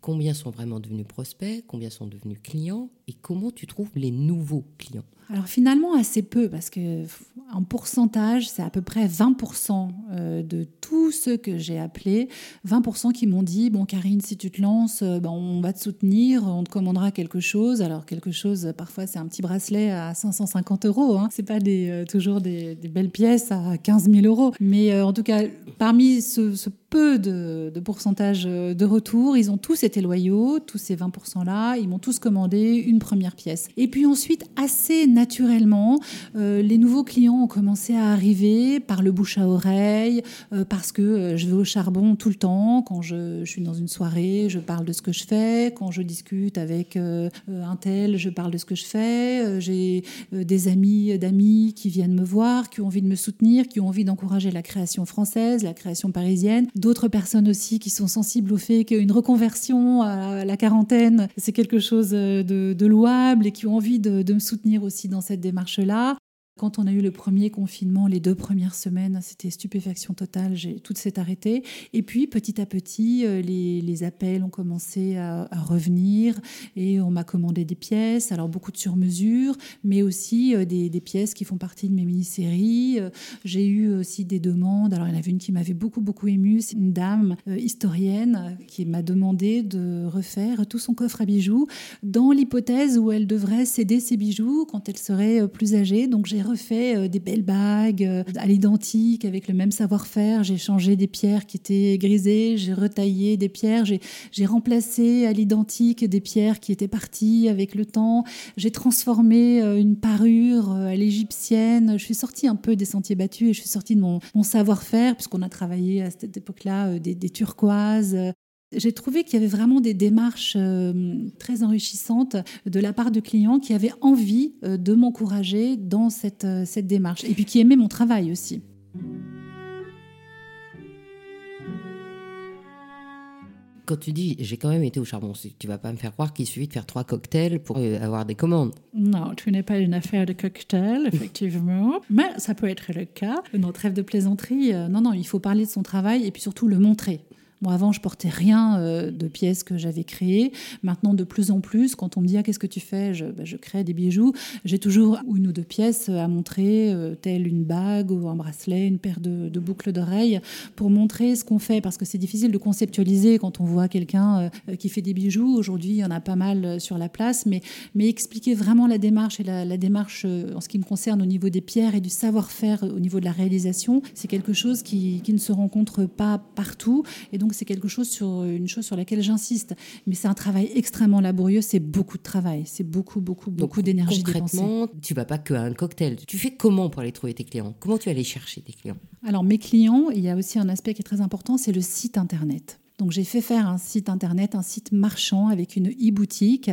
combien sont vraiment devenus prospects, combien sont devenus clients et comment tu trouves les nouveaux clients? Alors finalement assez peu parce que en pourcentage c'est à peu près 20% euh, de tous ceux que j'ai appelés, 20% qui m'ont dit bon Karine si tu te lances euh, ben, on va te soutenir, on te commandera quelque chose. Alors quelque chose parfois c'est un petit bracelet à 550 euros, hein. c'est pas euh, toujours des, belles pièces à 15 000 euros, mais en tout cas parmi ce, peu de, de, pourcentage de retour, ils ont tous été loyaux, tous ces 20% là, ils m'ont tous commandé une première pièce. Et puis ensuite assez naturellement, euh, les nouveaux clients ont commencé à arriver par le bouche à oreille, euh, parce que euh, je vais au charbon tout le temps. Quand je, suis dans une soirée, je parle de ce que je fais. Quand je discute avec un tel, je parle de ce que je fais. J'ai des amis, d'amis qui viennent me voir, qui ont envie de me soutenir, qui ont envie d'encourager la création française, la création parisienne. D'autres personnes aussi qui sont sensibles au fait qu'une reconversion à la quarantaine, c'est quelque chose de, louable et qui ont envie de me soutenir aussi dans cette démarche-là. Quand on a eu le premier confinement, les deux premières semaines, c'était stupéfaction totale, j'ai, tout s'est arrêté. Et puis petit à petit, euh, les, appels ont commencé à, revenir et on m'a commandé des pièces, alors beaucoup de sur-mesure, mais aussi euh, des, pièces qui font partie de mes mini-séries. Euh, j'ai eu aussi des demandes, alors il y en avait une qui m'avait beaucoup beaucoup émue, c'est une dame historienne qui m'a demandé de refaire tout son coffre à bijoux dans l'hypothèse où elle devrait céder ses bijoux quand elle serait plus âgée. Donc j'ai refait euh, des belles bagues euh, à l'identique avec le même savoir-faire. J'ai changé des pierres qui étaient grisées, j'ai retaillé des pierres, j'ai remplacé à l'identique des pierres qui étaient parties avec le temps. J'ai transformé euh, une parure à l'égyptienne. Je suis sortie un peu des sentiers battus et je suis sortie de mon, savoir-faire puisqu'on a travaillé à cette époque-là des, des turquoises, j'ai trouvé qu'il y avait vraiment des démarches euh, très enrichissantes de la part de clients qui avaient envie euh, de m'encourager dans cette, euh, cette démarche et puis qui aimaient mon travail aussi. quand tu dis j'ai quand même été au charbon, tu vas pas me faire croire qu'il suffit de faire trois cocktails pour avoir des commandes. Non, tu n'es pas une affaire de cocktail, [laughs] effectivement. Mais ça peut être le cas. Notre rêve de plaisanterie, non, non, il faut parler de son travail et puis surtout le montrer. Avant, je portais rien euh, de pièces que j'avais créées. Maintenant, de plus en plus, quand on me dit ah, qu'est-ce que tu fais, je, je crée des bijoux. J'ai toujours une ou deux pièces à montrer, euh, telle une bague ou un bracelet, une paire de, boucles d'oreilles, pour montrer ce qu'on fait, parce que c'est difficile de conceptualiser quand on voit quelqu'un euh, qui fait des bijoux. Aujourd'hui, il y en a pas mal sur la place, mais, mais expliquer vraiment la démarche et la, démarche en ce qui me concerne au niveau des pierres et du savoir-faire au niveau de la réalisation, c'est quelque chose qui, qui ne se rencontre pas partout. Et donc, donc c'est quelque chose sur une chose sur laquelle j'insiste. Mais c'est un travail extrêmement laborieux, c'est beaucoup de travail, c'est beaucoup, beaucoup, beaucoup d'énergie Concrètement, tu vas pas que un cocktail. Tu fais comment pour aller trouver tes clients? Comment tu vas aller chercher tes clients? Alors mes clients, il y a aussi un aspect qui est très important, c'est le site internet. Donc j'ai fait faire un site internet, un site marchand avec une e-boutique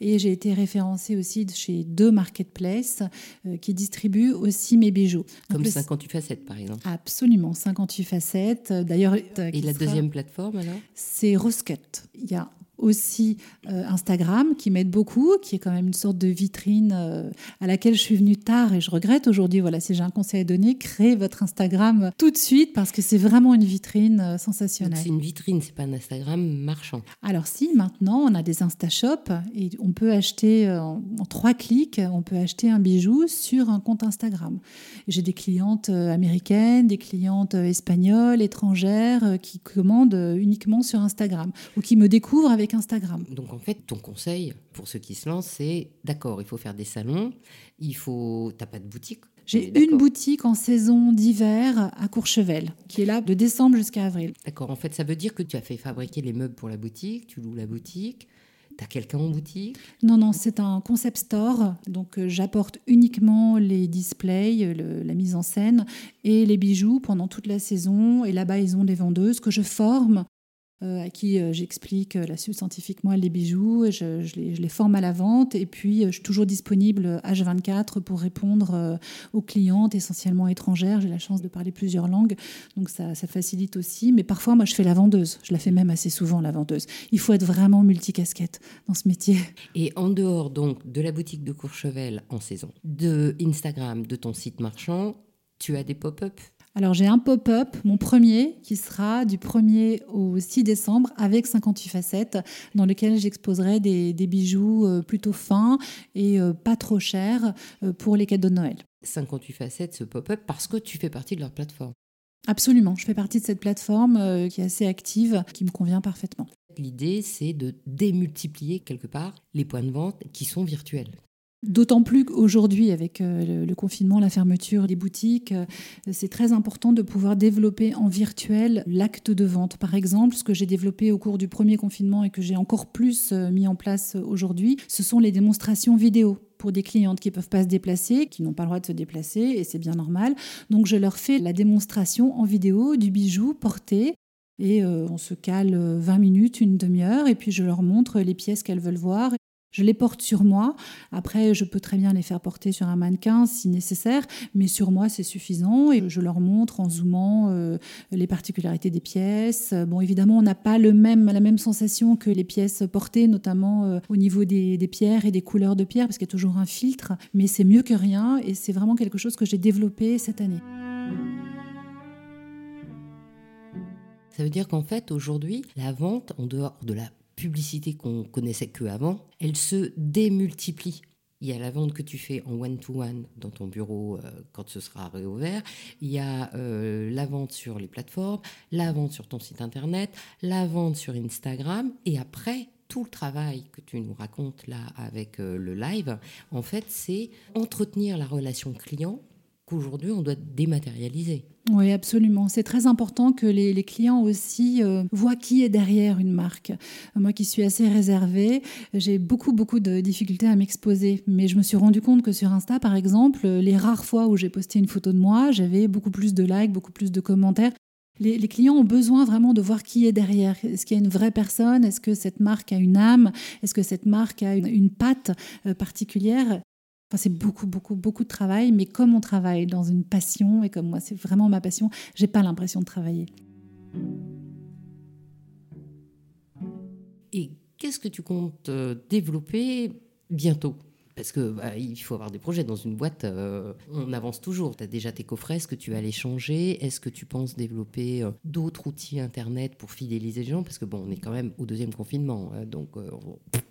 et j'ai été référencée aussi chez deux marketplaces euh, qui distribuent aussi mes bijoux. Comme 58 facettes, par exemple. Absolument, 58 facettes. D'ailleurs, et la deuxième plateforme alors? C'est Roscut. Il y a aussi euh, Instagram qui m'aide beaucoup, qui est quand même une sorte de vitrine euh, à laquelle je suis venue tard et je regrette aujourd'hui. Voilà, si j'ai un conseil à donner, créez votre Instagram tout de suite parce que c'est vraiment une vitrine euh, sensationnelle. C'est une vitrine, c'est pas un Instagram marchand. Alors si, maintenant on a des InstaShop et on peut acheter en, trois clics, on peut acheter un bijou sur un compte Instagram. J'ai des clientes américaines, des clientes espagnoles, étrangères qui commandent uniquement sur Instagram ou qui me découvrent avec Instagram. Donc en fait, ton conseil pour ceux qui se lancent, c'est d'accord, il faut faire des salons, il faut. T'as pas de boutique j'ai une boutique en saison d'hiver à Courchevel, qui est là de décembre jusqu'à avril. D'accord, en fait, ça veut dire que tu as fait fabriquer les meubles pour la boutique, tu loues la boutique, tu as quelqu'un en boutique? Non, non, c'est un concept store. Donc, euh, j'apporte uniquement les displays, la mise en scène et les bijoux pendant toute la saison. Et là-bas, ils ont des vendeuses que je forme à qui euh, j'explique euh, la suite scientifiquement les bijoux, je, les, forme à la vente et puis je suis toujours disponible H24 pour répondre aux clientes essentiellement étrangères. J'ai la chance de parler plusieurs langues, donc ça, ça, facilite aussi. Mais parfois, moi, je fais la vendeuse. Je la fais même assez souvent, la vendeuse. Il faut être vraiment multicasquette dans ce métier. [laughs] Et en dehors donc de la boutique de Courchevel en saison, de Instagram, de ton site marchand, tu as des pop-up? Alors j'ai un pop-up, mon premier, qui sera du 1er au 6 décembre avec 58 facettes, dans lequel j'exposerai des, bijoux euh, plutôt fins et euh, pas trop chers euh, pour les cadeaux de Noël. 58 facettes, ce pop-up, parce que tu fais partie de leur plateforme. Absolument, je fais partie de cette plateforme qui est assez active, qui me convient parfaitement. L'idée, c'est de démultiplier quelque part les points de vente qui sont virtuels. D'autant plus qu'aujourd'hui, avec euh, le confinement, la fermeture des boutiques, euh, c'est très important de pouvoir développer en virtuel l'acte de vente. Par exemple, ce que j'ai développé au cours du premier confinement et que j'ai encore plus euh, mis en place aujourd'hui, ce sont les démonstrations vidéo pour des clientes qui ne peuvent pas se déplacer, qui n'ont pas le droit de se déplacer, et c'est bien normal. Donc je leur fais la démonstration en vidéo du bijou porté et on se cale 20 minutes, une demi-heure, et puis je leur montre les pièces qu'elles veulent voir Je les porte sur moi. Après, je peux très bien les faire porter sur un mannequin si nécessaire, mais sur moi, c'est suffisant. Et je leur montre en zoomant euh, les particularités des pièces. Bon, évidemment, on n'a pas la même sensation que les pièces portées, notamment euh, au niveau des, des, pierres et des couleurs de pierre, parce qu'il y a toujours un filtre. Mais c'est mieux que rien et c'est vraiment quelque chose que j'ai développé cette année. Ça veut dire qu'en fait, aujourd'hui, la vente, en dehors de la publicité qu'on connaissait que avant, elle se démultiplie. Il y a la vente que tu fais en one-to-one dans ton bureau euh, quand ce sera réouvert. Il y a euh, la vente sur les plateformes, la vente sur ton site internet, la vente sur Instagram. Et après, tout le travail que tu nous racontes là avec euh, le live, en fait, c'est entretenir la relation client qu'aujourd'hui on doit dématérialiser. Oui, absolument. C'est très important que les, clients aussi euh, voient qui est derrière une marque. Moi qui suis assez réservée, j'ai beaucoup, beaucoup de difficultés à m'exposer. Mais je me suis rendu compte que sur Insta, par exemple, les rares fois où j'ai posté une photo de moi, j'avais beaucoup plus de likes, beaucoup plus de commentaires. Les, clients ont besoin vraiment de voir qui est derrière. Est-ce qu'il y a une vraie personne? Est-ce que cette marque a une âme? Est-ce que cette marque a une, patte euh, c'est beaucoup, beaucoup, beaucoup de travail, mais comme on travaille dans une passion, et comme moi, c'est vraiment ma passion, j'ai pas l'impression de travailler. Et qu'est-ce que tu comptes euh, développer bientôt? Parce que bah, il faut avoir des projets dans une boîte. Euh, on avance toujours. Tu as déjà tes coffrets. Est-ce que tu vas les changer? Est-ce que tu penses développer euh, d'autres outils internet pour fidéliser les gens? Parce que bon, on est quand même au deuxième confinement, hein, donc euh,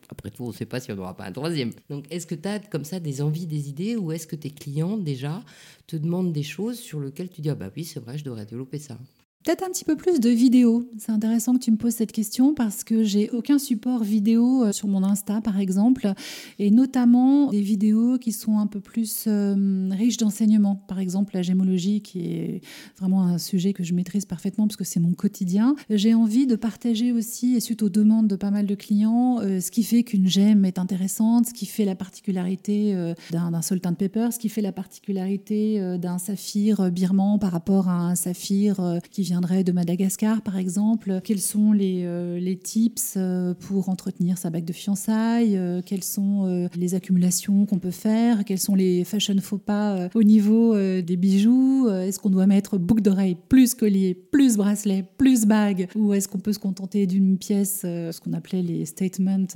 après tout, on ne sait pas si on n'aura pas un troisième. Donc, est-ce que tu as comme ça des envies, des idées, ou est-ce que tes clients déjà te demandent des choses sur lesquelles tu dis ah bah oui, c'est vrai, je devrais développer ça? Peut-être un petit peu plus de vidéos. C'est intéressant que tu me poses cette question parce que j'ai aucun support vidéo euh, sur mon Insta, par exemple, et notamment des vidéos qui sont un peu plus euh, riches d'enseignements. Par exemple, la gémologie, qui est vraiment un sujet que je maîtrise parfaitement parce que c'est mon quotidien. J'ai envie de partager aussi, et suite aux demandes de pas mal de clients, euh, ce qui fait qu'une gemme est intéressante, ce qui fait la particularité d'un sultan de pepper, ce qui fait la particularité d'un saphir birman par rapport à un saphir qui vient de Madagascar, par exemple. Quels sont les, euh, les tips euh, pour entretenir sa bague de fiançailles? Euh, Quelles sont les accumulations qu'on peut faire? Quels sont les fashion faux pas au niveau des bijoux? Est-ce qu'on doit mettre boucle d'oreille plus collier, plus bracelet, plus bague? Ou est-ce qu'on peut se contenter d'une pièce, ce qu'on appelait les statements,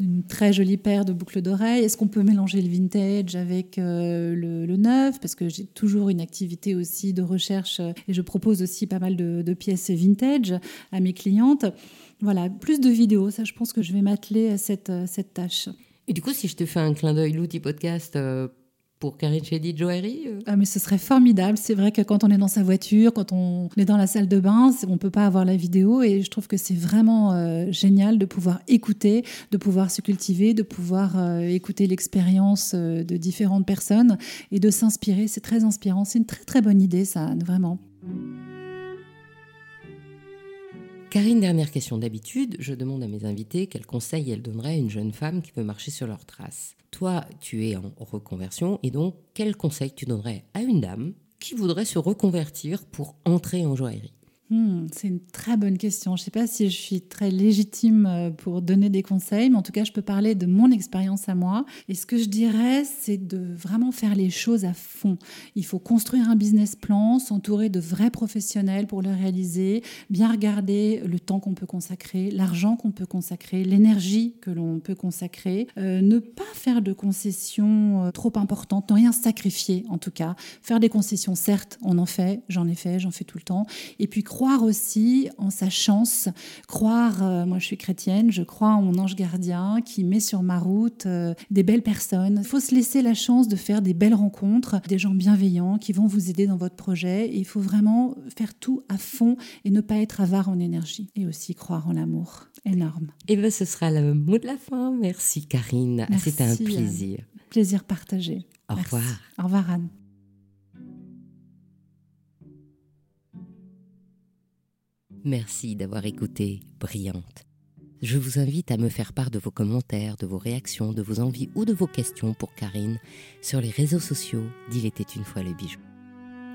d'une très jolie paire de boucles d'oreilles? Est-ce qu'on peut mélanger le vintage avec le, le neuf? Parce que j'ai toujours une activité aussi de recherche et je propose aussi pas mal de, pièces vintage à mes clientes. Voilà, plus de vidéos, ça je pense que je vais m'atteler à cette, cette tâche. Et du coup, si je te fais un clin d'œil, l'outil podcast euh, pour Karine Chedi Joaillerie euh ah, mais Ce serait formidable. C'est vrai que quand on est dans sa voiture, quand on est dans la salle de bain, on ne peut pas avoir la vidéo. Et je trouve que c'est vraiment euh, génial de pouvoir écouter, de pouvoir se cultiver, de pouvoir écouter l'expérience de différentes personnes et de s'inspirer. C'est très inspirant. C'est une très très bonne idée, ça, vraiment. Karine, dernière question. D'habitude, je demande à mes invités quels conseils elles donneraient à une jeune femme qui veut marcher sur leurs traces. Toi, tu es en reconversion et donc quels conseils tu donnerais à une dame qui voudrait se reconvertir pour entrer en joaillerie? Hmm, c'est une très bonne question. Je ne sais pas si je suis très légitime euh, pour donner des conseils, mais en tout cas, je peux parler de mon expérience à moi. Et ce que je dirais, c'est de vraiment faire les choses à fond. Il faut construire un business plan, s'entourer de vrais professionnels pour le réaliser, bien regarder le temps qu'on peut consacrer, l'argent qu'on peut consacrer, l'énergie que l'on peut consacrer, euh, ne pas faire de concessions euh, trop importantes, ne rien sacrifier en tout cas. Faire des concessions, certes, on en fait, j'en ai fait, j'en fais tout le temps. Et puis croire aussi en sa chance, croire, euh, moi je suis chrétienne, je crois en mon ange gardien qui met sur ma route euh, des belles personnes. Il faut se laisser la chance de faire des belles rencontres, des gens bienveillants qui vont vous aider dans votre projet. Et il faut vraiment faire tout à fond et ne pas être avare en énergie. Et aussi croire en l'amour. Énorme. Et bien ce sera le mot de la fin. Merci Karine. C'était un plaisir. Plaisir partagé. Au revoir. Au revoir Anne. Merci d'avoir écouté Brillante. Je vous invite à me faire part de vos commentaires, de vos réactions, de vos envies ou de vos questions pour Karine sur les réseaux sociaux d'Il était une fois le bijou.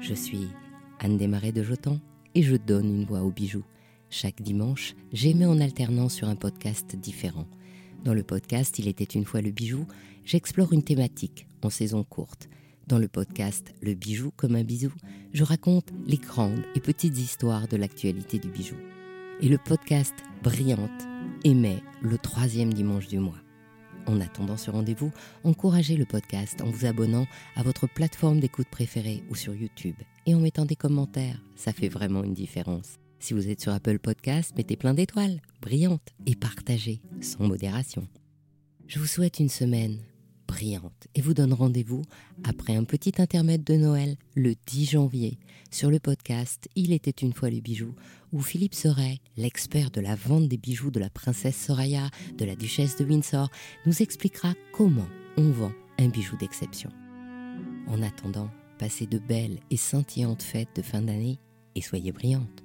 Je suis Anne Desmarais de Jotan et je donne une voix au bijou. Chaque dimanche, j'émets en alternance sur un podcast différent. Dans le podcast Il était une fois le bijou, j'explore une thématique en saison courte. Dans le podcast Le bijou comme un bisou, je raconte les grandes et petites histoires de l'actualité du bijou. Et le podcast Brillante émet le troisième dimanche du mois. En attendant ce rendez-vous, encouragez le podcast en vous abonnant à votre plateforme d'écoute préférée ou sur YouTube et en mettant des commentaires. Ça fait vraiment une différence. Si vous êtes sur Apple Podcast, mettez plein d'étoiles, brillantes, et partagez sans modération. Je vous souhaite une semaine et vous donne rendez-vous après un petit intermède de Noël le 10 janvier sur le podcast Il était une fois le bijou où Philippe Soray, l'expert de la vente des bijoux de la princesse Soraya, de la duchesse de Windsor, nous expliquera comment on vend un bijou d'exception. En attendant, passez de belles et scintillantes fêtes de fin d'année et soyez brillantes.